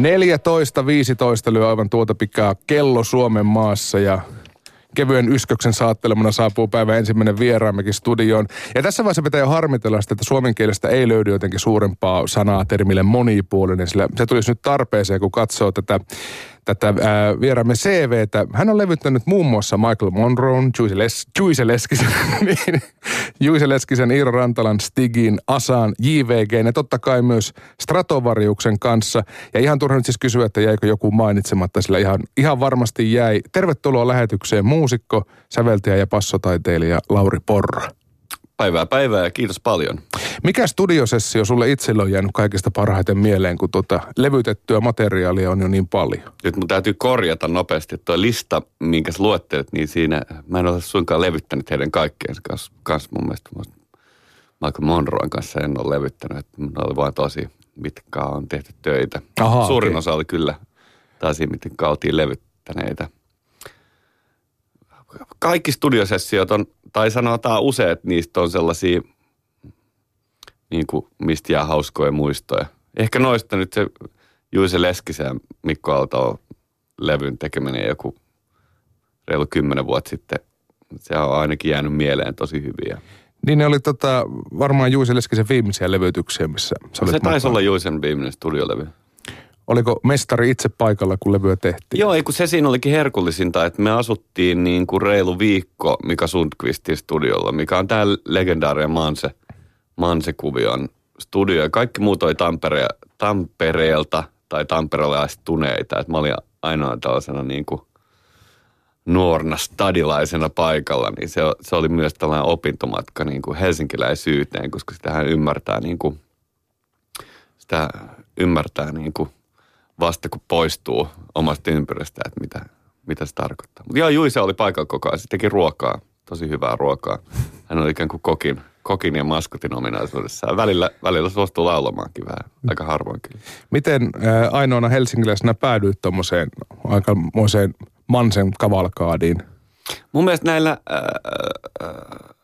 14.15 lyö aivan tuota pikaa kello Suomen maassa ja kevyen ysköksen saattelemana saapuu päivän ensimmäinen vieraammekin studioon. Ja tässä vaiheessa pitää jo harmitella sitä, että suomen kielestä ei löydy jotenkin suurempaa sanaa termille monipuolinen, sillä se tulisi nyt tarpeeseen, kun katsoo tätä tätä ää, vieraamme CVtä. Hän on levyttänyt muun muassa Michael Monroe, Juice, Les, Juice Leskisen, niin, Juice Leskisen, Iiro Rantalan, Stigin, Asan, JVG ja totta kai myös Stratovariuksen kanssa. Ja ihan turha nyt siis kysyä, että jäikö joku mainitsematta, sillä ihan, ihan varmasti jäi. Tervetuloa lähetykseen muusikko, säveltäjä ja passotaiteilija Lauri Porra. Päivää päivää ja kiitos paljon. Mikä studiosessio sulle itselle on jäänyt kaikista parhaiten mieleen, kun tuota levytettyä materiaalia on jo niin paljon? Nyt mun täytyy korjata nopeasti, tuo lista, minkä sä luettelet, niin siinä mä en ole suinkaan levyttänyt heidän kaikkien kanssa, kanssa mun mielestä. Michael Monroen kanssa en ole levyttänyt, että mun oli vain tosi, mitkä on tehty töitä. Aha, Suurin okay. osa oli kyllä taas mitkä oltiin levyttäneitä. Kaikki studiosessiot on tai sanotaan useat niistä on sellaisia, niin kuin, mistä jää hauskoja muistoja. Ehkä noista nyt se Juise Leskisen Mikko Aalto levyn tekeminen joku reilu kymmenen vuotta sitten. Se on ainakin jäänyt mieleen tosi hyviä. Niin ne oli tota, varmaan Juise Leskisen viimeisiä levytyksiä, missä sä Se taisi olla Juisen viimeinen studiolevy. Oliko mestari itse paikalla, kun levyä tehtiin? Joo, ei kun se siinä olikin herkullisinta, että me asuttiin niin kuin reilu viikko Mika Sundqvistin studiolla, mikä on tämä legendaarinen Manse, Manse-kuvion studio. Kaikki muut oli Tampere, Tampereelta tai tamperelaistuneita. Että mä olin ainoa tällaisena niin kuin nuorna stadilaisena paikalla, niin se, se oli myös tällainen opintomatka niin kuin helsinkiläisyyteen, koska sitähän ymmärtää niin kuin, sitä ymmärtää niin kuin vasta kun poistuu omasta ympyrästä, että mitä, mitä se tarkoittaa. Mutta joo, Juise oli paikalla koko ajan. Se teki ruokaa, tosi hyvää ruokaa. Hän oli ikään kuin kokin, kokin ja maskotin ominaisuudessa. Välillä, välillä suostuu laulamaankin vähän, aika harvoin kyllä. Miten ää, ainoana helsinkiläisenä päädyit tuommoiseen aikamoiseen Mansen kavalkaadiin? Mun mielestä näillä, ää, ää,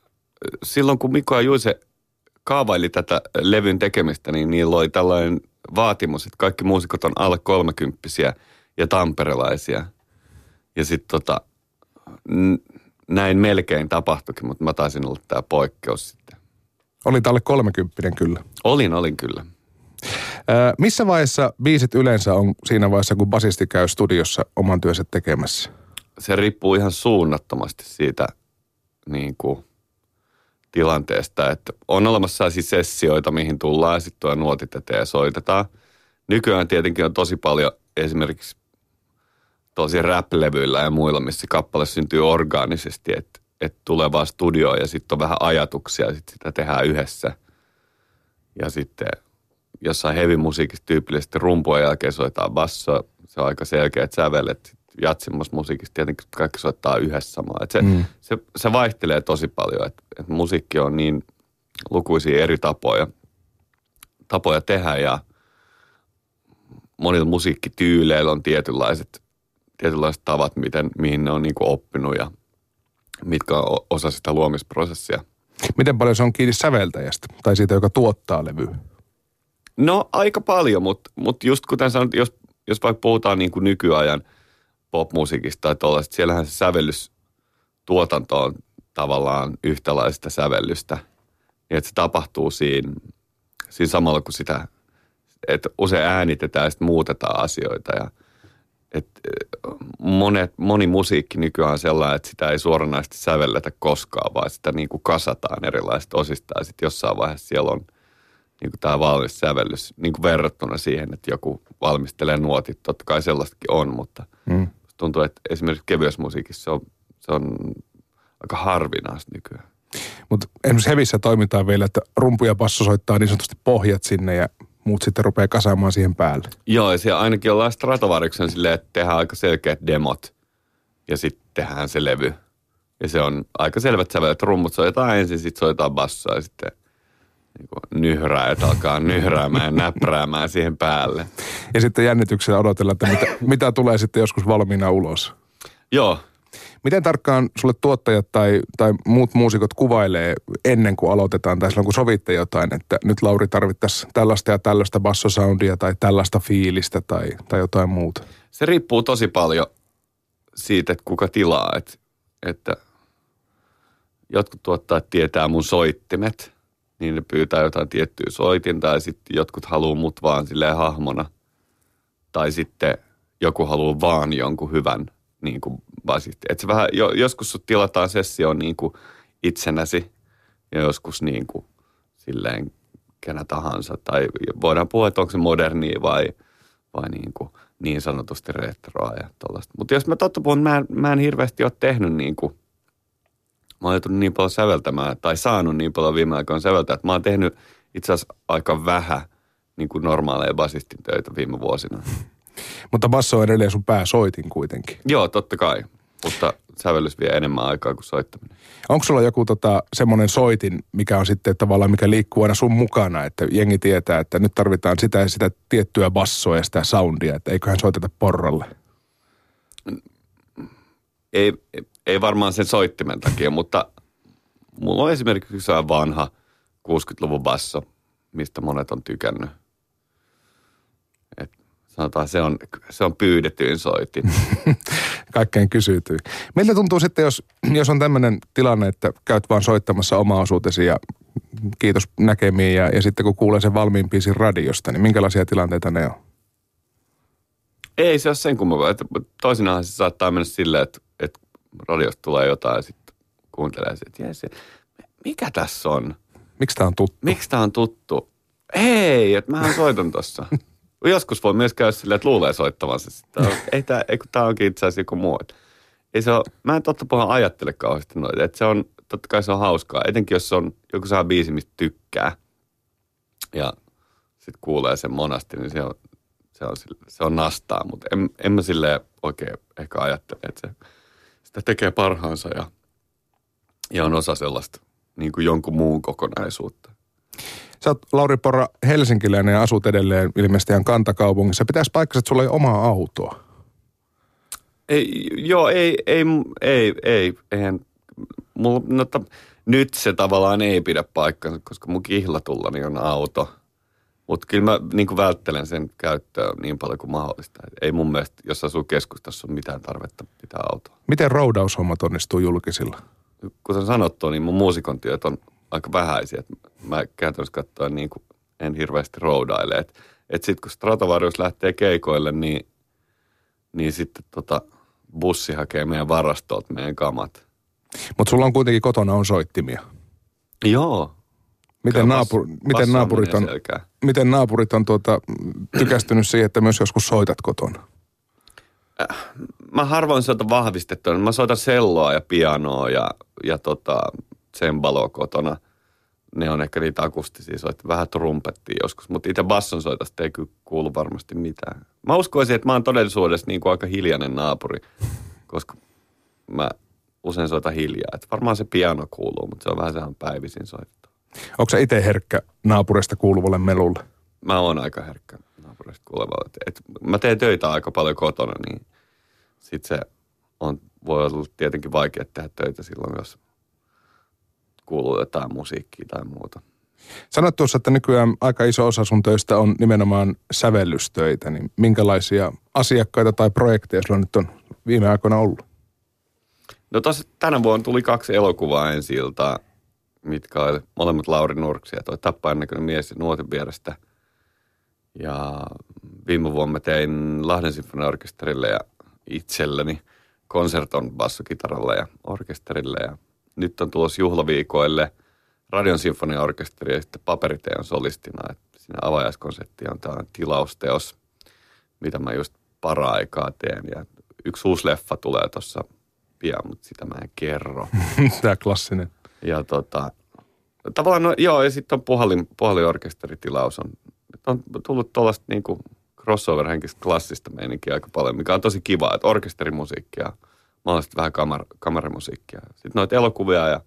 silloin kun Mikko ja Juise kaavaili tätä levyn tekemistä, niin niillä oli tällainen – vaatimus, että kaikki muusikot on alle kolmekymppisiä ja tamperelaisia. Ja sitten tota, näin melkein tapahtuikin, mutta mä taisin olla tämä poikkeus sitten. Olit alle kolmekymppinen kyllä. Olin, olin kyllä. Missä vaiheessa biisit yleensä on siinä vaiheessa, kun basisti käy studiossa oman työnsä tekemässä? Se riippuu ihan suunnattomasti siitä niin kuin tilanteesta, että on olemassa siis sessioita, mihin tullaan ja sitten tuo nuotit eteen ja soitetaan. Nykyään tietenkin on tosi paljon esimerkiksi tosi rap-levyillä ja muilla, missä kappale syntyy orgaanisesti, että, että tulee vaan studioon ja sitten on vähän ajatuksia ja sitten sitä tehdään yhdessä. Ja sitten jossain heavy-musiikissa tyypillisesti rumpujen jälkeen soitetaan basso, se on aika selkeät sävelet, jatsimmassa musiikissa tietenkin kaikki soittaa yhdessä samaa. Et se, mm. se, se, vaihtelee tosi paljon, että et musiikki on niin lukuisia eri tapoja, tapoja tehdä ja monilla musiikkityyleillä on tietynlaiset, tietynlaiset tavat, miten, mihin ne on niinku oppinut ja mitkä on osa sitä luomisprosessia. Miten paljon se on kiinni säveltäjästä tai siitä, joka tuottaa levyä? No aika paljon, mutta, mutta just kuten sanoit, jos, jos vaikka puhutaan niin kuin nykyajan – popmusiikista tai tuollaista, siellähän se sävellystuotanto on tavallaan yhtälaista sävellystä. Niin että se tapahtuu siinä, siinä samalla kuin sitä, että usein äänitetään ja sitten muutetaan asioita ja että monet, moni musiikki nykyään on sellainen, että sitä ei suoranaisesti sävelletä koskaan, vaan sitä niin kuin kasataan erilaisista osista ja sitten jossain vaiheessa siellä on niin kuin tämä valmis sävellys niin kuin verrattuna siihen, että joku valmistelee nuotit. Totta kai sellaistakin on, mutta mm tuntuu, että esimerkiksi kevyessä musiikissa se on, se on aika harvinaista nykyään. Mutta esimerkiksi hevissä toimitaan vielä, että rumpu ja basso soittaa niin sanotusti pohjat sinne ja muut sitten rupeaa kasaamaan siihen päälle. Joo, ja siellä ainakin ollaan Stratovariksen silleen, että tehdään aika selkeät demot ja sitten tehdään se levy. Ja se on aika selvät sävelet. Rummut soitetaan ensin, sitten soitetaan bassoa ja sitten niin nyhräät alkaa nyhräämään ja näpräämään siihen päälle. Ja sitten jännityksellä odotella, että mitä, mitä tulee sitten joskus valmiina ulos. Joo, Miten tarkkaan sulle tuottajat tai, tai muut muusikot kuvailee ennen kuin aloitetaan tai silloin kun sovitte jotain, että nyt Lauri tarvittaisiin tällaista ja tällaista bassosoundia tai tällaista fiilistä tai, tai jotain muuta? Se riippuu tosi paljon siitä, että kuka tilaa. Että, että jotkut tuottajat tietää mun soittimet, niin ne pyytää jotain tiettyä soitinta ja sitten jotkut haluaa mut vaan silleen hahmona. Tai sitten joku haluaa vaan jonkun hyvän niin kuin basisti. Et se vähän, jo, joskus sut tilataan sessio niin kuin itsenäsi ja joskus niin kuin silleen kenä tahansa. Tai voidaan puhua, että onko se moderni vai, vai niin, kuin niin sanotusti retroa ja tollaista. Mutta jos mä totta puhun, mä en, mä en hirveästi ole tehnyt niin kuin, mä oon joutunut niin paljon säveltämään tai saanut niin paljon viime aikoina säveltää, että mä oon tehnyt itse asiassa aika vähän niin kuin normaaleja basistin töitä viime vuosina. Mutta basso on edelleen sun pääsoitin kuitenkin. Joo, totta kai. Mutta sävellys vie enemmän aikaa kuin soittaminen. Onko sulla joku tota, semmoinen soitin, mikä on sitten tavallaan, mikä liikkuu aina sun mukana, että jengi tietää, että nyt tarvitaan sitä ja sitä tiettyä bassoa ja sitä soundia, että eiköhän soiteta porralle? Ei, ei varmaan sen soittimen takia, mutta mulla on esimerkiksi vanha 60-luvun basso, mistä monet on tykännyt – sanotaan se on, se on pyydetyin soitin. Kaikkein kysytyin. Miltä tuntuu sitten, jos, jos on tämmöinen tilanne, että käyt vaan soittamassa oma osuutesi ja kiitos näkemiin ja, ja sitten kun kuulee sen valmiin biisin radiosta, niin minkälaisia tilanteita ne on? Ei se ole sen kummempaa. Toisinaan se saattaa mennä silleen, että radiosta tulee jotain ja sitten kuuntelee että se, mikä tässä on? Miksi tämä on tuttu? Miksi tämä on tuttu? Hei, että mähän soitan tossa. Joskus voi myös käydä silleen, että luulee soittavansa sitä. ei tämä, ei kun tämä onkin itse asiassa joku muu. Ei se ole, mä en totta puhua ajattele kauheasti noita. Että se on, totta kai se on hauskaa. Etenkin jos on joku saa biisi, mistä tykkää. Ja sitten kuulee sen monasti, niin se on, se on, se on nastaa. Mutta en, en mä silleen oikein ehkä ajattele, että se sitä tekee parhaansa ja, ja on osa sellaista niin kuin jonkun muun kokonaisuutta. Sä oot Lauri Porra helsinkiläinen ja asut edelleen ilmeisesti ihan kantakaupungissa. Pitäisi paikkansa, että sulla ei omaa autoa. Ei, joo, ei, ei, ei, ei, eihän, mulla, no, ta, nyt se tavallaan ei pidä paikkansa, koska mun kihlatullani on auto. Mutta kyllä mä niin välttelen sen käyttöä niin paljon kuin mahdollista. Et ei mun mielestä, jos asuu keskustassa, ole mitään tarvetta pitää autoa. Miten roudaushommat onnistuu julkisilla? Kuten sanottu, niin mun muusikon työt on aika vähäisiä. Et mä käytännössä katsoen niin kuin en hirveästi roudaile. Että et sitten kun Stratovarius lähtee keikoille, niin, niin sitten tota, bussi hakee meidän varastolta meidän kamat. Mutta sulla on kuitenkin kotona on soittimia. Joo. Miten, naapur, miten, naapurit on, miten naapurit on tuota, tykästynyt siihen, että myös joskus soitat kotona? Äh, mä harvoin soitan vahvistettua. Mä soitan selloa ja pianoa ja, ja tota, tsembaloa kotona. Ne on ehkä niitä akustisia soittaa. Vähän trumpettia joskus, mutta itse basson soitosta ei kyllä kuulu varmasti mitään. Mä uskoisin, että mä oon todellisuudessa niin kuin aika hiljainen naapuri, koska mä usein soitan hiljaa. Et varmaan se piano kuuluu, mutta se on vähän sehän päivisin soittaa. Onko se itse herkkä naapurista kuuluvalle melulle? Mä oon aika herkkä naapurista kuuluvalle. Et, et mä teen töitä aika paljon kotona, niin sit se on, voi olla tietenkin vaikea tehdä töitä silloin, jos kuuluu jotain musiikkia tai muuta. Sanoit tuossa, että nykyään aika iso osa sun töistä on nimenomaan sävellystöitä, niin minkälaisia asiakkaita tai projekteja sulla nyt on viime aikoina ollut? No tos, tänä vuonna tuli kaksi elokuvaa ensi iltaa, mitkä oli molemmat Lauri Nurksia, toi Tappajan näköinen mies nuotin vierestä. Ja viime vuonna tein Lahden sinfoniaorkesterille ja itselleni konserton bassokitaralla ja orkesterille ja nyt on tulossa juhlaviikoille Radion Sinfoniaorkesteri ja sitten Paperiteen solistina. Että siinä avajaiskonsepti on tämä tilausteos, mitä mä just para-aikaa teen. Ja yksi uusi leffa tulee tuossa pian, mutta sitä mä en kerro. tämä klassinen. Ja tota, tavallaan, no, joo, ja sitten on puhalin, puhallinorkesteritilaus. On, on tullut tuollaista niinku crossover-henkistä klassista meininkiä aika paljon, mikä on tosi kiva, että orkesterimusiikkia – mahdollisesti vähän kamer- kameramusiikkia. Sitten noita elokuvia ja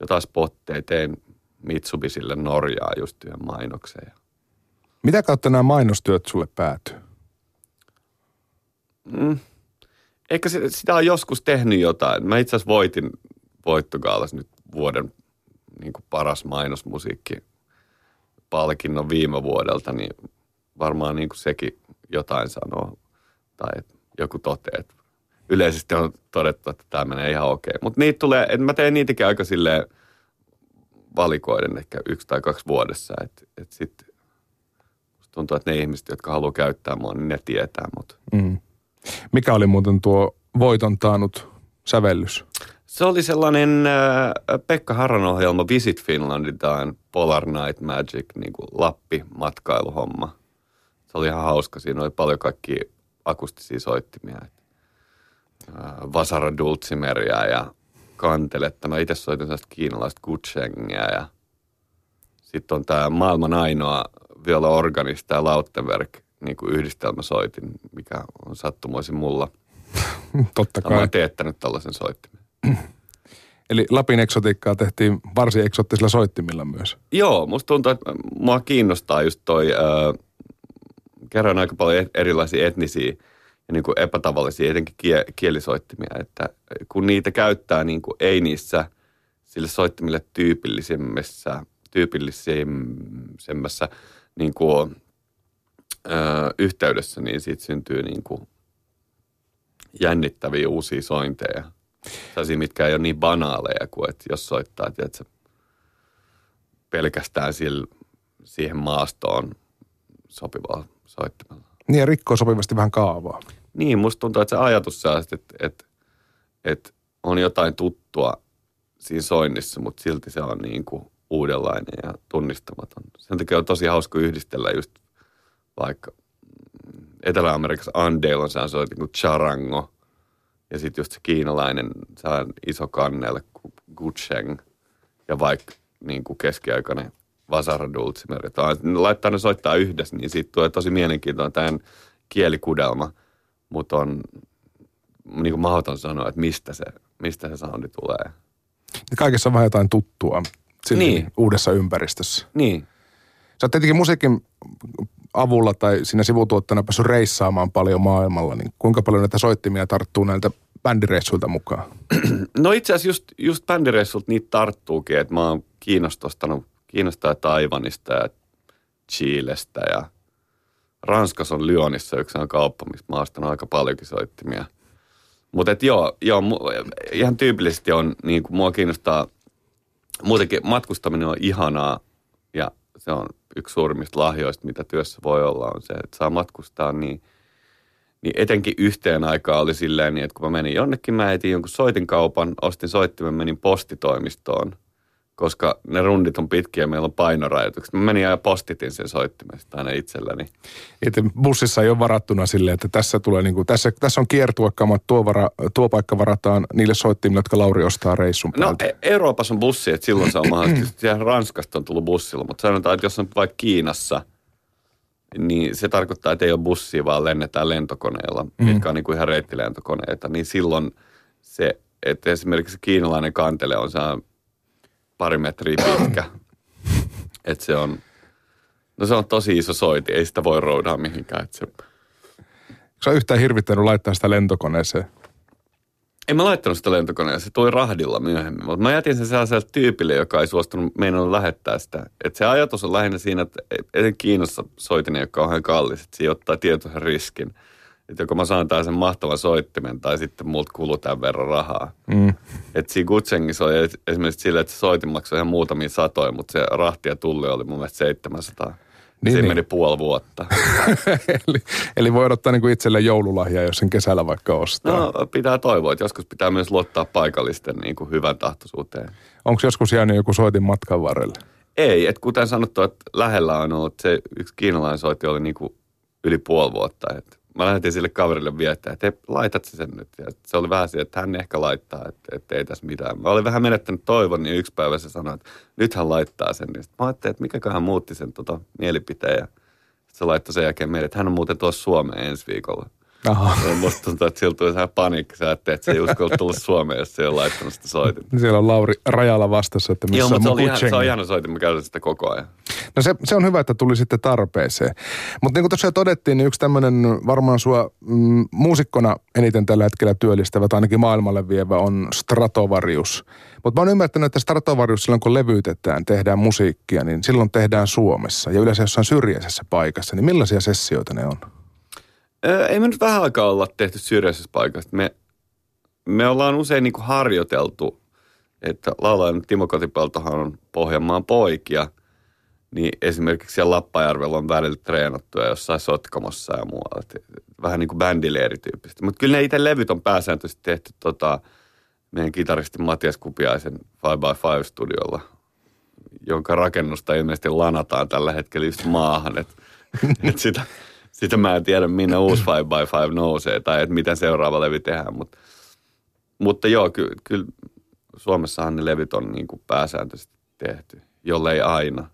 jotain spotteja tein Mitsubisille Norjaa just yhden mainoksen. Mitä kautta nämä mainostyöt sulle päätyy? Mm. Ehkä se, sitä on joskus tehnyt jotain. Mä itse asiassa voitin Voittogaalas nyt vuoden niin kuin paras mainosmusiikki palkinnon viime vuodelta, niin varmaan niin kuin sekin jotain sanoo. Tai joku toteaa, että yleisesti on todettu, että tämä menee ihan okei. Mutta niitä tulee, että mä teen niitäkin aika silleen valikoiden ehkä yksi tai kaksi vuodessa. Että et sitten tuntuu, että ne ihmiset, jotka haluaa käyttää mua, niin ne tietää mut. Mm. Mikä oli muuten tuo voiton taanut sävellys? Se oli sellainen äh, Pekka Haran ohjelma Visit Finlandin Polar Night Magic, niin kuin Lappi-matkailuhomma. Se oli ihan hauska. Siinä oli paljon kaikki akustisia soittimia. Äh, Vasara Dulcimeria ja kanteletta. Mä itse soitin sellaista kiinalaista Gutschengia ja sitten on tämä maailman ainoa viola organista ja Lautenberg niin kuin yhdistelmäsoitin, mikä on sattumoisin mulla. Totta kai. Mä oon teettänyt tällaisen soittimen. Eli Lapin eksotiikkaa tehtiin varsin eksottisilla soittimilla myös. Joo, musta tuntuu, että mua kiinnostaa just toi, äh, kerran aika paljon erilaisia etnisiä ja niin kuin epätavallisia etenkin kie, kielisoittimia, että kun niitä käyttää niin kuin ei niissä sille soittimille tyypillisemmässä, tyypillisemmässä niin kuin, ö, yhteydessä, niin siitä syntyy niin kuin jännittäviä uusia sointeja. Sellaisia, mitkä ei ole niin banaaleja kuin, että jos soittaa, tiedätkö, pelkästään sille, siihen maastoon sopivaa soittimella. Niin ja rikkoo sopivasti vähän kaavaa. Niin, musta tuntuu, että se ajatus sellaista, että, että, että on jotain tuttua siinä soinnissa, mutta silti se on niin kuin uudenlainen ja tunnistamaton. Sen takia on tosi hauska yhdistellä just vaikka Etelä-Amerikassa Andale on soitin kuin charango. Ja sitten just se kiinalainen, se on iso kannelle kuin Gucheng. Ja vaikka niin kuin keskiaikainen Vasara Dulcimer. Laittaa ne soittaa yhdessä, niin siitä tulee tosi mielenkiintoinen tämän kielikudelma. Mutta on niin kuin mahdoton sanoa, että mistä se, mistä se soundi tulee. Ja kaikessa on vähän jotain tuttua niin. uudessa ympäristössä. Niin. Sä oot tietenkin musiikin avulla tai siinä sivutuotteena päässyt reissaamaan paljon maailmalla, niin kuinka paljon näitä soittimia tarttuu näiltä bändireissuilta mukaan? No itse asiassa just, just bändireissulta niitä tarttuukin, että mä oon kiinnostanut, kiinnostaa Taivanista ja Chilestä ja Ranskassa on Lyonissa yksi on kauppa, missä mä oon aika paljonkin soittimia. Mutta joo, joo, ihan tyypillisesti on, niin kuin mua kiinnostaa, muutenkin matkustaminen on ihanaa ja se on yksi suurimmista lahjoista, mitä työssä voi olla, on se, että saa matkustaa niin, niin etenkin yhteen aikaan oli silleen, niin että kun mä menin jonnekin, mä etin jonkun soitinkaupan, ostin soittimen, menin postitoimistoon – koska ne rundit on pitkiä ja meillä on painorajoitukset. Mä menin ja postitin sen soittimesta aina itselläni. Että bussissa ei ole varattuna silleen, että tässä, tulee niin kuin, tässä, tässä on kiertuekamat, tuo, vara, tuo paikka varataan niille soittimille, jotka Lauri ostaa reissun no, päältä. No Euroopassa on bussi, että silloin se on mahdollista. Ranskasta on tullut bussilla, mutta sanotaan, että jos on vaikka Kiinassa, niin se tarkoittaa, että ei ole bussia, vaan lennetään lentokoneella, mm. mitkä on niin kuin ihan reittilentokoneita. Niin silloin se, että esimerkiksi kiinalainen kantele on se pari metriä pitkä. Et se on, no se on tosi iso soiti, ei sitä voi roudaa mihinkään. Et se... Sä yhtään hirvittänyt laittaa sitä lentokoneeseen? En mä laittanut sitä lentokoneeseen, se tuli rahdilla myöhemmin, mutta mä jätin sen sellaiselle tyypille, joka ei suostunut meinannut lähettää sitä. Et se ajatus on lähinnä siinä, että Kiinassa soitin ei ole kauhean kallis, että siinä ottaa tietoisen riskin – että joko mä saan sen mahtavan soittimen tai sitten multa kuluu tämän verran rahaa. Mm. Että siinä Gutsengissa oli esimerkiksi sille, että se soitin maksoi ihan muutamia satoja, mutta se rahti ja tulli oli mun mielestä 700. Niin, Siinä niin. meni puoli vuotta. eli, eli voi odottaa niin itselleen joululahjaa, jos sen kesällä vaikka ostaa. No pitää toivoa, että joskus pitää myös luottaa paikallisten niin kuin hyvän tahtoisuuteen. Onko joskus jäänyt joku soitin matkan varrelle? Ei, että kuten sanottu, että lähellä on ollut se yksi kiinalainen soitti oli niin kuin yli puoli vuotta. Että mä lähetin sille kaverille viettää, että laitat sen nyt. Ja se oli vähän siihen, että hän ehkä laittaa, että, että ei tässä mitään. Mä olin vähän menettänyt toivon, niin yksi päivä se sanoi, että nyt hän laittaa sen. Niin mä ajattelin, että mikäköhän muutti sen tota, mielipiteen. Ja se laittoi sen jälkeen meille, että hän on muuten tuossa Suomeen ensi viikolla. Aha. Musta tuntuu, että sillä tuli vähän paniikki. Sä että se ei uskalla tulla Suomeen, jos se ei ole laittanut sitä soitinta. Siellä on Lauri rajalla vastassa, että missä Joo, on mutta se, oli ihan, se on ihana soitin, mä käytän sitä koko ajan. No se, se on hyvä, että tuli sitten tarpeeseen. Mutta niin kuin tuossa jo todettiin, niin yksi tämmöinen varmaan sua mm, muusikkona eniten tällä hetkellä työllistävä tai ainakin maailmalle vievä on Stratovarius. Mutta mä oon ymmärtänyt, että Stratovarius silloin kun levyytetään, tehdään musiikkia, niin silloin tehdään Suomessa ja yleensä jossain syrjäisessä paikassa. Niin millaisia sessioita ne on? Ei me nyt vähän aikaa olla tehty syrjäisessä paikassa. Me, me ollaan usein niin kuin harjoiteltu, että laulajan Timo Kotipeltohan on Pohjanmaan poikia, niin esimerkiksi siellä Lappajärvellä on välillä treenattu ja jossain Sotkamossa ja muualla. Vähän niin kuin bändileirityyppistä. Mutta kyllä ne itse levyt on pääsääntöisesti tehty tota, meidän kitaristi Matias Kupiaisen 5x5-studiolla, jonka rakennusta ilmeisesti lanataan tällä hetkellä just maahan. Et, et sitä, sitä mä en tiedä, minne uusi 5x5 nousee tai että miten seuraava levy tehdään. Mutta, mutta joo, kyllä, kyllä Suomessahan ne levyt on niin kuin pääsääntöisesti tehty, jollei aina.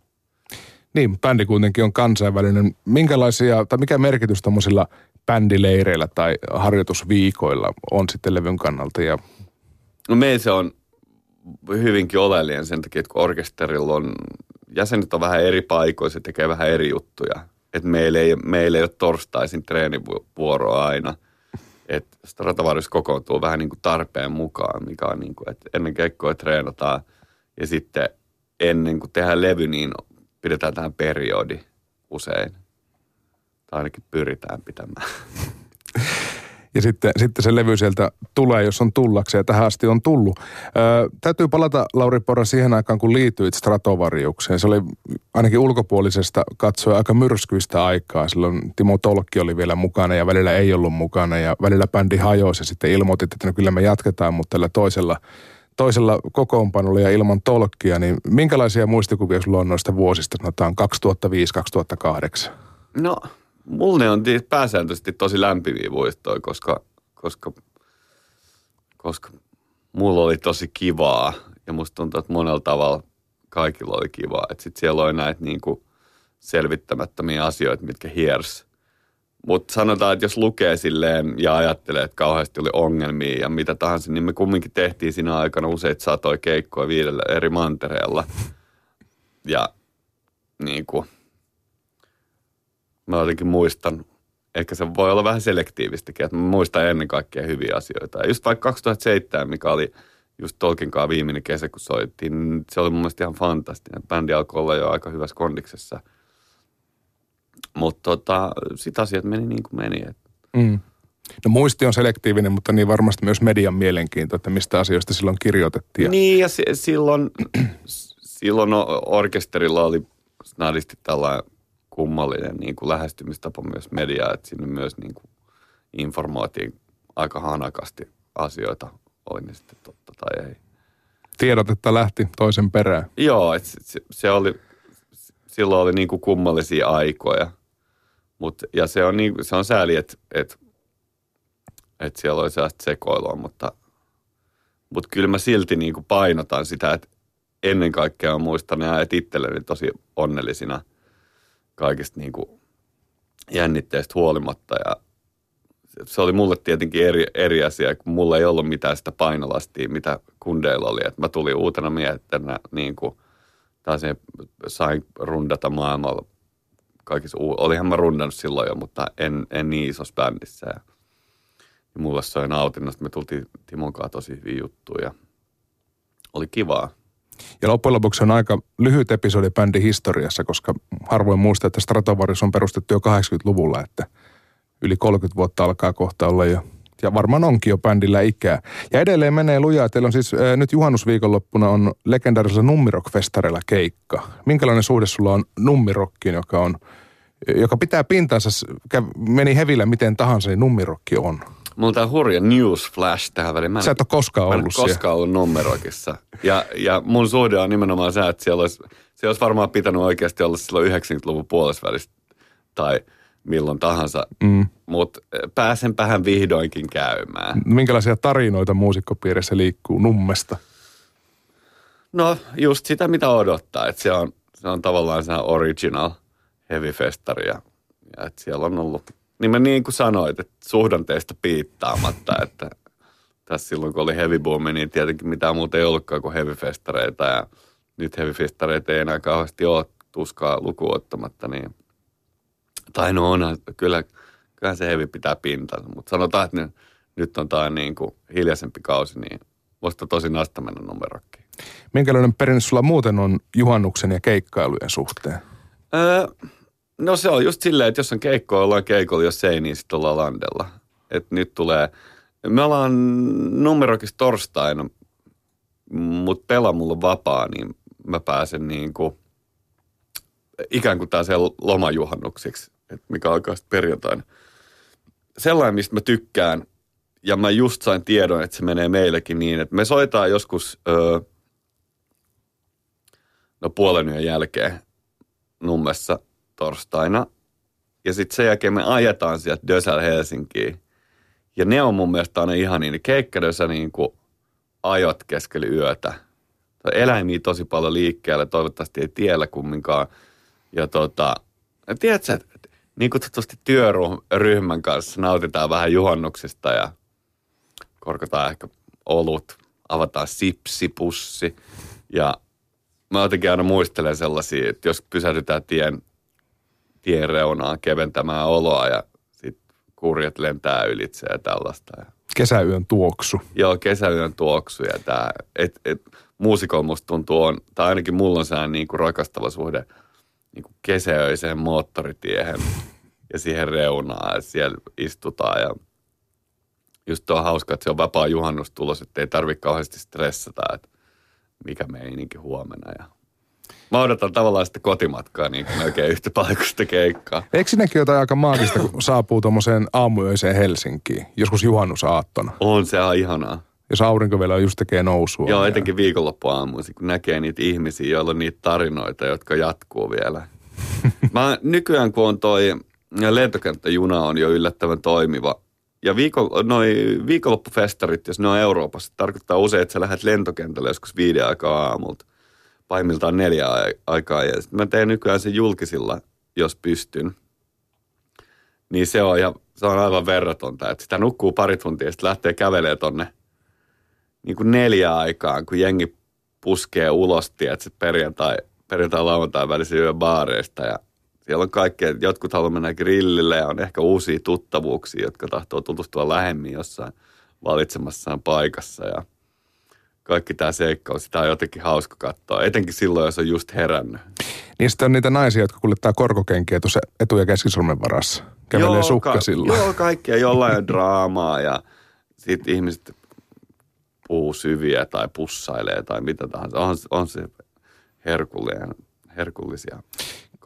Niin, bändi kuitenkin on kansainvälinen. Minkälaisia, tai mikä merkitys tuommoisilla bändileireillä tai harjoitusviikoilla on sitten levyn kannalta? Ja No meillä se on hyvinkin oleellinen sen takia, että kun orkesterilla on, jäsenet on vähän eri paikoissa ja tekee vähän eri juttuja. Että meillä ei, meillä ei ole torstaisin treenivuoroa aina. Että Stratavarius kokoontuu vähän niin kuin tarpeen mukaan, mikä on niin kuin, että ennen keikkoa treenataan ja sitten ennen kuin tehdään levy, niin pidetään tähän periodi usein. Tai ainakin pyritään pitämään. Ja sitten, sitten se levy sieltä tulee, jos on tullakseen. Tähän asti on tullut. Öö, täytyy palata, Lauri Pora, siihen aikaan, kun liityit Stratovariukseen. Se oli ainakin ulkopuolisesta katsoa aika myrskyistä aikaa. Silloin Timo Tolkki oli vielä mukana ja välillä ei ollut mukana. Ja välillä bändi hajosi ja sitten ilmoitit, että no kyllä me jatketaan, mutta tällä toisella, toisella kokoonpanolla ja ilman Tolkkia. Niin minkälaisia muistikuvia sulla on noista vuosista, sanotaan 2005-2008? No, mulle ne on ti- pääsääntöisesti tosi lämpimiä muistoja, koska, koska, koska mulla oli tosi kivaa. Ja musta tuntuu, että monella tavalla kaikilla oli kivaa. Että sit siellä oli näitä niinku selvittämättömiä asioita, mitkä hiers. Mutta sanotaan, että jos lukee silleen ja ajattelee, että kauheasti oli ongelmia ja mitä tahansa, niin me kumminkin tehtiin siinä aikana useita satoja keikkoja viidellä eri mantereella. Ja niin kuin, mä jotenkin muistan, ehkä se voi olla vähän selektiivistäkin, että mä muistan ennen kaikkea hyviä asioita. Ja just vaikka 2007, mikä oli just Tolkinkaan viimeinen kesä, kun soittiin, niin se oli mun mielestä ihan fantastinen. Bändi alkoi olla jo aika hyvässä kondiksessa. Mutta tota, sit asiat meni niin kuin meni. Mm. No muisti on selektiivinen, mutta niin varmasti myös median mielenkiinto, että mistä asioista silloin kirjoitettiin. Niin, ja si- silloin, silloin orkesterilla oli snadisti tällainen kummallinen niin kuin lähestymistapa myös mediaa, että sinne myös niin kuin informoitiin aika hanakasti asioita, oli ne sitten totta tai ei. Tiedotetta lähti toisen perään. Joo, et se, se, oli, silloin oli niin kuin kummallisia aikoja. Mut, ja se on, niin, se on sääli, että et, et siellä oli sellaista sekoilua, mutta, mutta kyllä mä silti niin kuin painotan sitä, että ennen kaikkea muistan ja että itselleni tosi onnellisina kaikista niin kuin jännitteistä huolimatta. Ja se- se oli mulle tietenkin eri, eri asia, kun mulla ei ollut mitään sitä painolastia, mitä kundeilla oli. Et mä tulin uutena miettänä, niin kuin, taas sain rundata maailmalla kaikissa, olihan mä rundannut silloin jo, mutta en, en niin isossa bändissä. Ja, ja mulle soi nautinnosta, me tultiin Timon kanssa tosi hyviä juttuja. ja Oli kivaa. Ja loppujen lopuksi on aika lyhyt episodi bändin historiassa, koska harvoin muistaa, että Stratovarius on perustettu jo 80-luvulla, että yli 30 vuotta alkaa kohta olla jo. Ja varmaan onkin jo bändillä ikää. Ja edelleen menee lujaa. Teillä on siis äh, nyt juhannusviikonloppuna on legendaarisella Nummirock-festareilla keikka. Minkälainen suhde sulla on Nummirokkiin, joka on joka pitää pintansa, meni hevillä miten tahansa, niin nummirokki on. Mulla on tää hurja news flash tähän väliin. Mä en- Sä et ole koskaan Mä en ollut siellä. koskaan ollut numerokissa. Ja, ja mun suhde on nimenomaan se, että siellä olisi, siellä olisi varmaan pitänyt oikeasti olla silloin 90-luvun puolesvälistä tai milloin tahansa. Mm. Mutta pääsenpähän vihdoinkin käymään. Minkälaisia tarinoita muusikkopiirissä liikkuu nummesta? No just sitä, mitä odottaa. Että se on, se on tavallaan se original heavy festari ja, ja että siellä on ollut niin mä niin kuin sanoit, että suhdanteista piittaamatta, että tässä silloin kun oli heavy boomi, niin tietenkin mitään muuta ei ollutkaan kuin heavy-festareita ja nyt heavy-festareita ei enää kauheasti ole tuskaa lukuottamatta, niin tai no onhan, kyllä, kyllä se heavy pitää pintansa, mutta sanotaan, että nyt, nyt on tämä niin kuin hiljaisempi kausi, niin voisi tosi nasta mennä numerokkiin. Minkälainen perinne sulla muuten on juhannuksen ja keikkailujen suhteen? Öö, no se on just silleen, että jos on keikko, ollaan keikolla, jos ei, niin sitten ollaan landella. Et nyt tulee, me ollaan numerokissa torstaina, mutta pela mulla on vapaa, niin mä pääsen niin kuin, ikään kuin tällaisen lomajuhannuksiksi, että mikä alkaa sitten perjantaina. Sellainen, mistä mä tykkään, ja mä just sain tiedon, että se menee meillekin niin, että me soitaan joskus öö, no puolen yön jälkeen Nummessa torstaina. Ja sitten sen jälkeen me ajetaan sieltä Dösällä Helsinkiin. Ja ne on mun mielestä aina ihan niin, keikkadössä niin kuin ajot keskellä yötä. Eläimiä tosi paljon liikkeellä, toivottavasti ei tiellä kumminkaan. Ja tota, tiedätkö, niin kutsutusti työryhmän kanssa nautitaan vähän juhannuksista ja korkataan ehkä olut, avataan sipsipussi ja mä jotenkin aina muistelen sellaisia, että jos pysähdytään tien, tien reunaan keventämään oloa ja sitten kurjat lentää ylitse ja tällaista. Kesäyön tuoksu. Joo, kesäyön tuoksu ja tämä, et, et, muusikon musta tuntuu on, tai ainakin mulla on sellainen niin kuin rakastava suhde niin kuin kesäöiseen moottoritiehen ja siihen reunaan ja siellä istutaan ja just on hauska, että se on vapaa juhannus tulos, että ei tarvitse kauheasti stressata, että mikä meininki huomenna. Ja Mä odotan tavallaan sitä kotimatkaa niin kuin melkein yhtä paikasta keikkaa. Eikö sinnekin jotain aika maagista, kun saapuu tuommoiseen aamuyöiseen Helsinkiin, joskus juhannusaattona? On se ihan ihanaa. Jos aurinko vielä just tekee nousua. Joo, etenkin viikonloppuaamuisin, kun näkee niitä ihmisiä, joilla on niitä tarinoita, jotka jatkuu vielä. Mä nykyään, kun on toi lentokenttäjuna on jo yllättävän toimiva, ja viikon, noi viikonloppufestarit, jos ne on Euroopassa, tarkoittaa usein, että sä lähdet lentokentälle joskus viiden aikaa aamulta. Paimiltaan neljä aikaa. Ja mä teen nykyään sen julkisilla, jos pystyn. Niin se on, ja se on aivan verratonta, että sitä nukkuu pari tuntia ja sitten lähtee kävelee tonne niin kuin neljä aikaan, kun jengi puskee ulos, että perjantai, perjantai lauantai välisen yön baareista ja siellä on kaikkea, jotkut haluaa mennä grillille ja on ehkä uusia tuttavuuksia, jotka tahtoo tutustua lähemmin jossain valitsemassaan paikassa ja kaikki tämä seikkaus, sitä on jotenkin hauska katsoa, etenkin silloin, jos on just herännyt. Niin sitten on niitä naisia, jotka kuljettaa korkokenkiä tuossa etu- ja keskisormen varassa. Kävelee joo, sukkasilla. Ka- joo, kaikkea jollain draamaa ja sitten ihmiset puhuu syviä tai pussailee tai mitä tahansa. On, on se herkullinen, herkullisia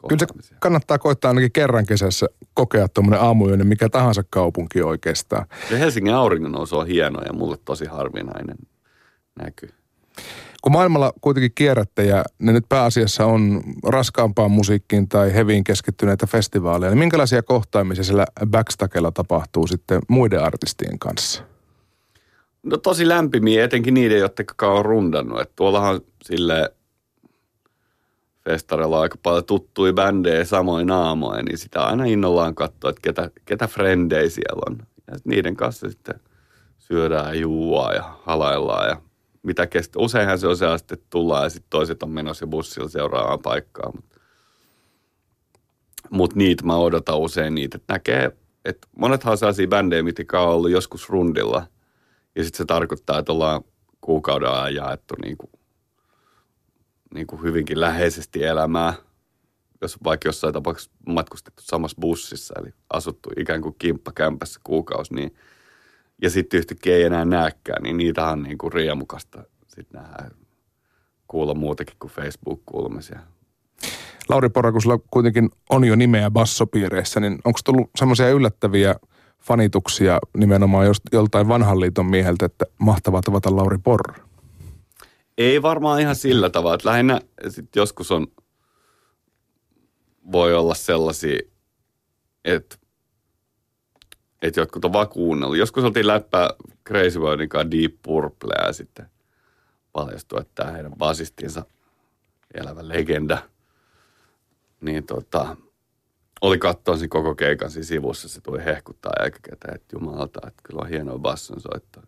Kyllä se kannattaa koittaa ainakin kerran kesässä kokea tuommoinen aamuyöinen mikä tahansa kaupunki oikeastaan. Ja Helsingin nousu on hieno ja mulle tosi harvinainen näky. Kun maailmalla kuitenkin kierrätte ja ne nyt pääasiassa on raskaampaan musiikkiin tai heviin keskittyneitä festivaaleja, niin minkälaisia kohtaamisia siellä backstakella tapahtuu sitten muiden artistien kanssa? No tosi lämpimiä, etenkin niiden, jotka on rundannut. Että tuollahan sille festarilla aika paljon tuttuja bändejä samoin naamoja, niin sitä aina innollaan katsoa, että ketä, ketä frendejä siellä on. Ja niiden kanssa sitten syödään juua ja halaillaan ja mitä kestää. Useinhan se on se että tullaan ja sitten toiset on menossa bussilla seuraavaan paikkaan. Mutta mut niitä mä odotan usein niitä, että näkee, että monethan on sellaisia bändejä, mitkä on ollut joskus rundilla. Ja sitten se tarkoittaa, että ollaan kuukauden ajan jaettu niin kuin niin kuin hyvinkin läheisesti elämää, jos vaikka jossain tapauksessa matkustettu samassa bussissa, eli asuttu ikään kuin kimppakämpässä kuukausi, niin, ja sitten yhtäkkiä ei enää näkään, niin niitä on niin kuin riemukasta sitten nähdään kuulla muutakin kuin Facebook-kuulumisia. Lauri Porra, kun sulla kuitenkin on jo nimeä bassopiireissä, niin onko tullut semmoisia yllättäviä fanituksia nimenomaan joltain vanhan liiton mieheltä, että mahtavaa tavata Lauri Porra? Ei varmaan ihan sillä tavalla, että lähinnä sit joskus on, voi olla sellaisia, että että jotkut on vaan kuunnellut. Joskus oltiin läppää Crazy Worldin kanssa Deep Purple ja sitten paljastui, että tämä heidän basistinsa elävä legenda, niin tota, oli katsoa sen koko keikan siinä sivussa, se tuli hehkuttaa jälkikäteen, että jumalata, että kyllä on hienoa basson soittaa.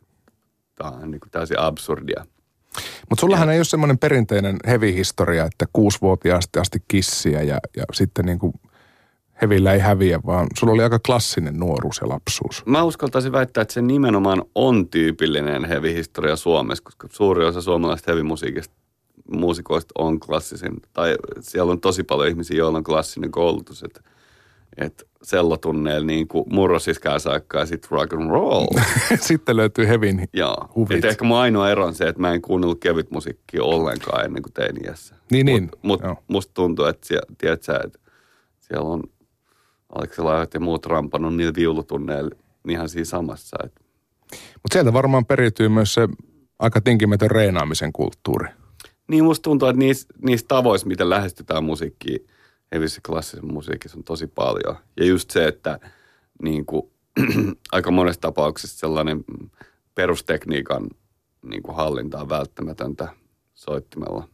Tämä on niin kuin täysin absurdia. Mutta sullahan ei ole semmoinen perinteinen heavy-historia, että kuusivuotiaasti asti kissiä ja, ja sitten niin kuin hevillä ei häviä, vaan sulla oli aika klassinen nuoruus ja lapsuus. Mä uskaltaisin väittää, että se nimenomaan on tyypillinen heavy-historia Suomessa, koska suuri osa suomalaisesta heavy-musiikista muusikoista on klassisin, tai siellä on tosi paljon ihmisiä, joilla on klassinen koulutus, että että sellotunneilla niin kuin murrosiskää saakka ja sitten rock and roll. sitten löytyy hevin Joo. huvit. Et ehkä mun ainoa ero on se, että mä en kuunnellut kevyt musiikkia ollenkaan ennen kuin teiniässä. Niin, niin. Mut, mut musta tuntuu, että, siellä, tiedät sä, että siellä on Aleksi Laivat ja muut rampannut niillä viulutunneilla ihan siinä samassa. Mutta sieltä varmaan periytyy myös se aika tinkimätön reenaamisen kulttuuri. Niin musta tuntuu, että niissä, niissä tavoissa, miten lähestytään musiikkia – hevissä klassisessa musiikissa on tosi paljon. Ja just se, että niin kuin, aika monessa tapauksessa sellainen perustekniikan niin kuin hallinta on välttämätöntä soittimella.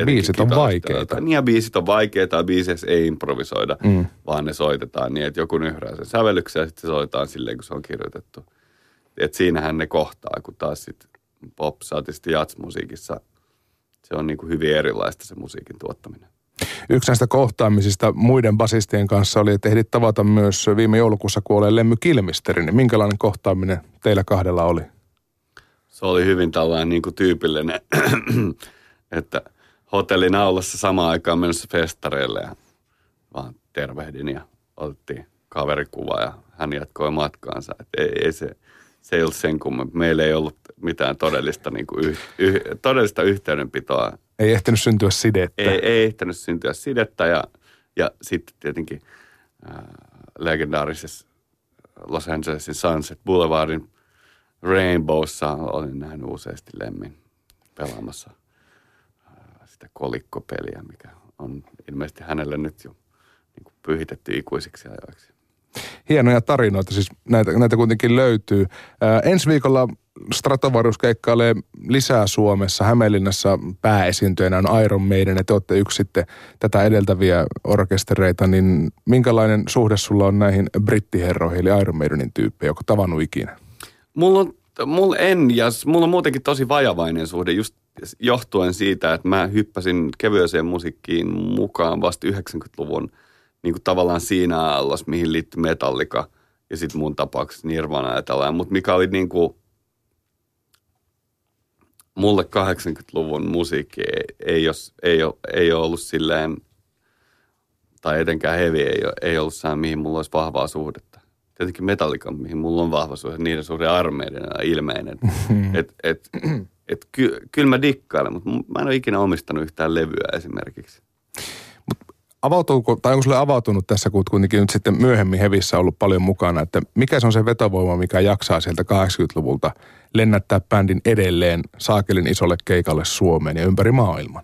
Ja biisit on vaikeita. Niin ja biisit on vaikeita ja biiseissä ei improvisoida, mm. vaan ne soitetaan niin, että joku nyhrää sen sävellyksen ja sitten se soitetaan silleen, kun se on kirjoitettu. Et siinähän ne kohtaa, kun taas sitten pop, saatisti jatsmusiikissa, se on niin kuin hyvin erilaista se musiikin tuottaminen. Yksi näistä kohtaamisista muiden basistien kanssa oli, että ehdit tavata myös viime joulukuussa kuolleen Lemmy Kilmisterin. Niin minkälainen kohtaaminen teillä kahdella oli? Se oli hyvin tällainen niin kuin tyypillinen, että hotellin aulassa samaan aikaan menossa festareille ja vaan tervehdin ja otettiin kaverikuva ja hän jatkoi matkaansa. Et ei, ei se, se ei ollut sen kummempi. Meillä ei ollut mitään todellista, niin kuin yh, yh, todellista yhteydenpitoa ei ehtinyt syntyä sidettä. Ei, ei ehtinyt syntyä sidettä ja, ja sitten tietenkin äh, legendaarisessa Los Angelesin Sunset Boulevardin Rainbowssa olin nähnyt useasti Lemmin pelaamassa sitä kolikkopeliä, mikä on ilmeisesti hänelle nyt jo niin kuin pyhitetty ikuisiksi ajoiksi. Hienoja tarinoita, siis näitä, näitä kuitenkin löytyy. Ää, äh, ensi viikolla Stratovarius keikkailee lisää Suomessa. Hämeenlinnassa pääesiintyjänä on Iron Maiden ja te olette yksi sitten tätä edeltäviä orkestereita, niin minkälainen suhde sulla on näihin brittiherroihin eli Iron Maidenin tyyppejä, onko tavannut ikinä? Mulla on, mulla en, ja mulla on muutenkin tosi vajavainen suhde just johtuen siitä, että mä hyppäsin kevyeseen musiikkiin mukaan vasta 90-luvun niin kuin tavallaan siinä allossa, mihin liittyy metallika ja sitten mun tapauksessa Nirvana ja tällainen, mutta mikä oli niin kuin mulle 80-luvun musiikki ei, ei, ole, ei, ole, ei ole ollut silleen, tai etenkään heavy ei, ole, ei ollut sään, mihin mulla olisi vahvaa suhdetta. Tietenkin Metallica, mihin mulla on vahva suhde, niiden suhde armeiden ilmeinen. et, et, et, ky, kyllä mä dikkailen, mutta mä en ole ikinä omistanut yhtään levyä esimerkiksi avautuuko, tai onko sulle avautunut tässä, kun kuitenkin nyt sitten myöhemmin hevissä ollut paljon mukana, että mikä se on se vetovoima, mikä jaksaa sieltä 80-luvulta lennättää bändin edelleen saakelin isolle keikalle Suomeen ja ympäri maailman?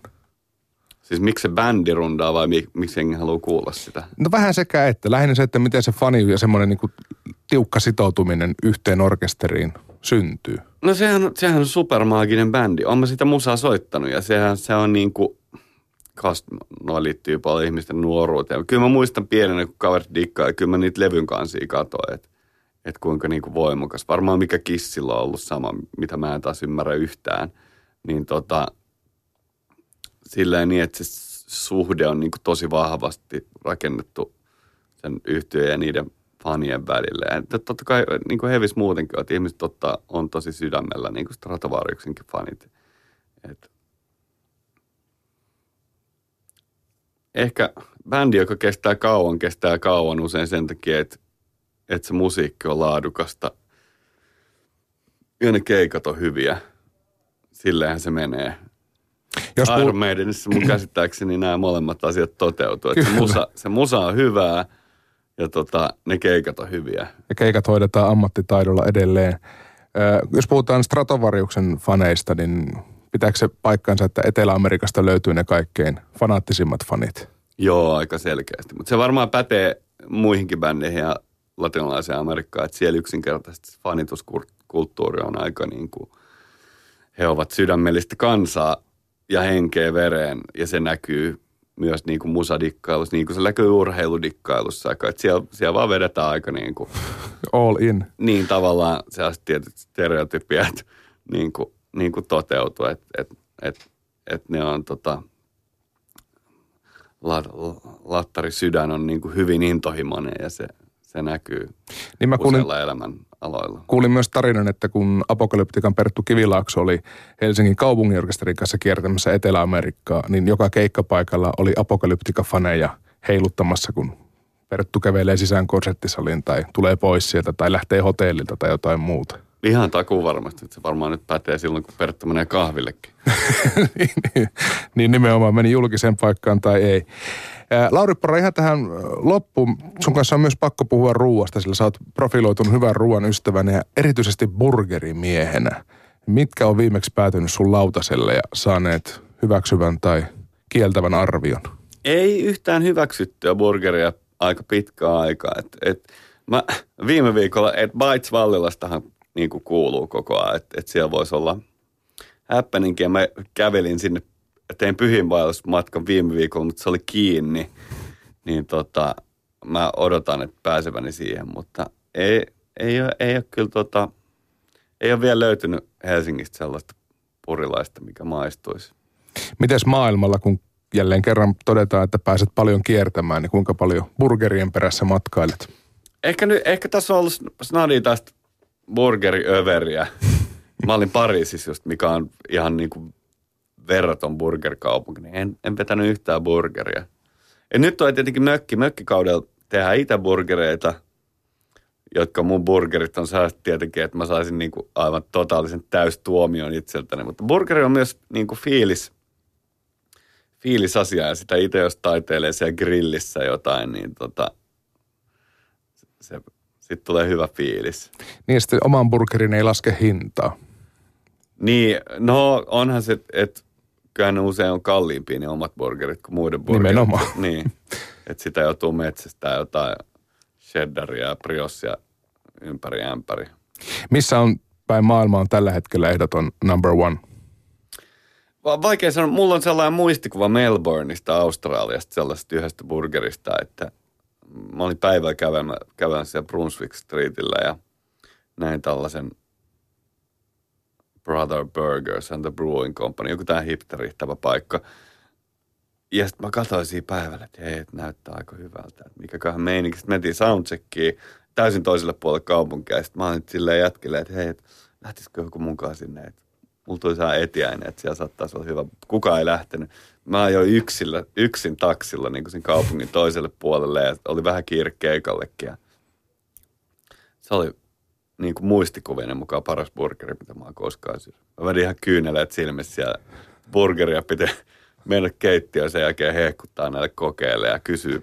Siis miksi se bändi rundaa vai miksi jengi haluaa kuulla sitä? No vähän sekä että. Lähinnä se, että miten se fani ja semmoinen niin tiukka sitoutuminen yhteen orkesteriin syntyy. No sehän, sehän on supermaaginen bändi. Olen mä sitä musaa soittanut ja sehän se on niin kuin noin liittyy paljon ihmisten nuoruuteen. Kyllä mä muistan pienenä, kun kaverit dikkaa, ja kyllä mä niitä levyn kansia katoin, että et kuinka niinku voimakas. Varmaan mikä kissilla on ollut sama, mitä mä en taas ymmärrä yhtään. Niin tota, silleen niin, että se suhde on niinku tosi vahvasti rakennettu sen yhtiön ja niiden fanien välille. Ja totta kai niin kuin Hevis muutenkin, että ihmiset totta, on tosi sydämellä, niin kuin Stratovariuksenkin fanit. Et ehkä bändi, joka kestää kauan, kestää kauan usein sen takia, että, että se musiikki on laadukasta. Ja ne keikat on hyviä. Silleenhän se menee. Jos puh- Iron Maidenissä mun käsittääkseni nämä molemmat asiat toteutuu. Että se, musa, se musa on hyvää ja tota, ne keikat on hyviä. Ja keikat hoidetaan ammattitaidolla edelleen. Ö, jos puhutaan Stratovariuksen faneista, niin pitääkö se paikkansa, että Etelä-Amerikasta löytyy ne kaikkein fanaattisimmat fanit? Joo, aika selkeästi. Mutta se varmaan pätee muihinkin bändeihin ja latinalaiseen Amerikkaan, että siellä yksinkertaisesti fanituskulttuuri on aika niin kuin, he ovat sydämellistä kansaa ja henkeä vereen ja se näkyy myös niin kuin musadikkailussa, niin kuin se näkyy urheiludikkailussa. Että siellä, siellä vaan vedetään aika niin kuin, All in. niin tavallaan sellaiset tietyt stereotypiat niin kuin, niin kuin toteutuu, että et, et, et ne on tota, lat, lattari sydän on niin kuin hyvin intohimoinen ja se, se näkyy Niin mä kuulin, elämän aloilla. kuulin myös tarinan, että kun Apokalyptikan Perttu Kivilaakso oli Helsingin kaupunginorkesterin kanssa kiertämässä Etelä-Amerikkaa, niin joka keikkapaikalla oli Apokalyptika-faneja heiluttamassa, kun Perttu kävelee sisään konserttisaliin tai tulee pois sieltä tai lähtee hotellilta tai jotain muuta. Ihan takuu varmasti, että se varmaan nyt pätee silloin, kun Perttu menee kahvillekin. niin, niin nimenomaan meni julkiseen paikkaan tai ei. Lauri Porra, ihan tähän loppuun. Sun kanssa on myös pakko puhua ruuasta, sillä sä oot profiloitunut hyvän ruoan ystävänä ja erityisesti burgerimiehenä. Mitkä on viimeksi päätynyt sun lautaselle ja saaneet hyväksyvän tai kieltävän arvion? Ei yhtään hyväksyttyä burgeria aika pitkää aikaa. Et, et, mä viime viikolla, että Bites Vallilastahan niin kuuluu koko ajan, että et siellä voisi olla happeninkin. Ja mä kävelin sinne, tein pyhinvaellusmatkan viime viikolla, mutta se oli kiinni. Niin tota, mä odotan, että pääseväni siihen, mutta ei, ei, ole, ei ole kyllä tota, ei ole vielä löytynyt Helsingistä sellaista purilaista, mikä maistuisi. Mites maailmalla, kun jälleen kerran todetaan, että pääset paljon kiertämään, niin kuinka paljon burgerien perässä matkailet? Ehkä, nyt, ehkä tässä on ollut snadi tästä burgeriöveriä. Mä olin Pariisissa just, mikä on ihan niin kuin verraton burgerkaupunki, niin en, en vetänyt yhtään burgeria. Ja nyt on tietenkin mökki. Mökkikaudella tehdään itäburgereita, jotka mun burgerit on sellaiset tietenkin, että mä saisin niin kuin aivan totaalisen täystuomion itseltäni. Mutta burgeri on myös niin kuin fiilis, fiilisasia ja sitä itse jos taiteilee siellä grillissä jotain, niin tota, se, sitten tulee hyvä fiilis. Niin sitten oman burgerin ei laske hintaa. Niin, no onhan se, että kyllähän ne usein on kalliimpia ne omat burgerit kuin muiden burgerit. Nimenomaan. Niin, että sitä joutuu metsästää jotain cheddaria ja briossia ympäri ämpäri. Missä on päin maailmaa on tällä hetkellä ehdoton number one? Va- Vaikea sanoa, mulla on sellainen muistikuva Melbourneista, Australiasta, sellaisesta yhdestä burgerista, että mä olin päivällä kävelmässä siellä Brunswick Streetillä ja näin tällaisen Brother Burgers and the Brewing Company, joku tämä hipterittävä paikka. Ja sitten mä katsoin siinä päivällä, että hei, että näyttää aika hyvältä, mikäköhän meininki. Sitten mentiin soundcheckiin täysin toiselle puolelle kaupunkia. Sitten mä olin silleen jätkille, että hei, että lähtisikö joku mukaan sinne, että mulla tuli saa etiäinen, että siellä saattaisi olla hyvä. Kukaan ei lähtenyt. Mä ajoin yksillä, yksin taksilla niin kuin kaupungin toiselle puolelle ja oli vähän kiire keikallekin. Se oli niin kuin muistikuvien mukaan paras burgeri, mitä mä oon koskaan syönyt. Mä vedin ihan kyyneleet silmissä siellä burgeria piti mennä keittiöön sen jälkeen hehkuttaa näille kokeille ja kysyä,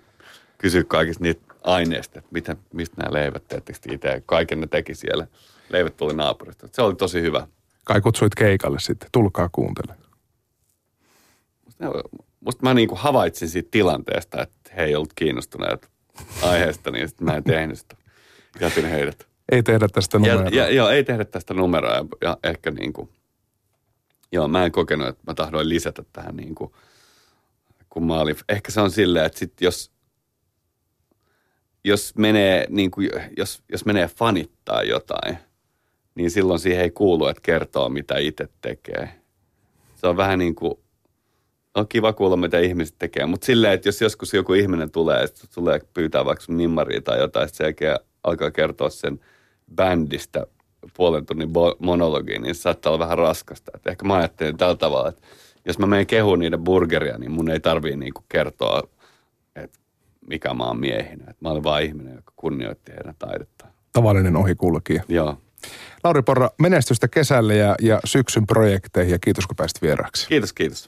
kysyä kaikista niitä aineista, että miten, mistä nämä leivät teettekö itse. Kaiken ne teki siellä. Leivät tuli naapurista. Se oli tosi hyvä. Kai kutsuit keikalle sitten, tulkaa kuuntele. Musta mä niinku havaitsin siitä tilanteesta, että he ei ollut kiinnostuneet aiheesta, niin sitten mä en tehnyt sitä. Jätin heidät. Ei tehdä tästä Ja, numeroa. ja, joo, ei tehdä tästä numeroa ja, ja ehkä niin kuin, joo, mä en kokenut, että mä tahdoin lisätä tähän niin kuin, kun mä olin, ehkä se on silleen, että sit jos, jos menee, niin kuin, jos, jos menee fanittaa jotain, niin silloin siihen ei kuulu, että kertoo, mitä itse tekee. Se on vähän niin kuin, on kiva kuulla, mitä ihmiset tekee, mutta silleen, että jos joskus joku ihminen tulee, että tulee pyytää vaikka sun nimmaria tai jotain, sen jälkeen alkaa kertoa sen bändistä puolen tunnin monologiin, niin se saattaa olla vähän raskasta. Et ehkä mä ajattelin tällä tavalla, että jos mä menen kehuun niiden burgeria, niin mun ei tarvii niinku kertoa, että mikä mä oon miehinä. Et mä olen vaan ihminen, joka kunnioitti heidän taidettaan. Tavallinen ohikulkija. Joo. Lauri Porra, menestystä kesälle ja, ja syksyn projekteihin ja kiitos kun pääsit vieraaksi. Kiitos, kiitos.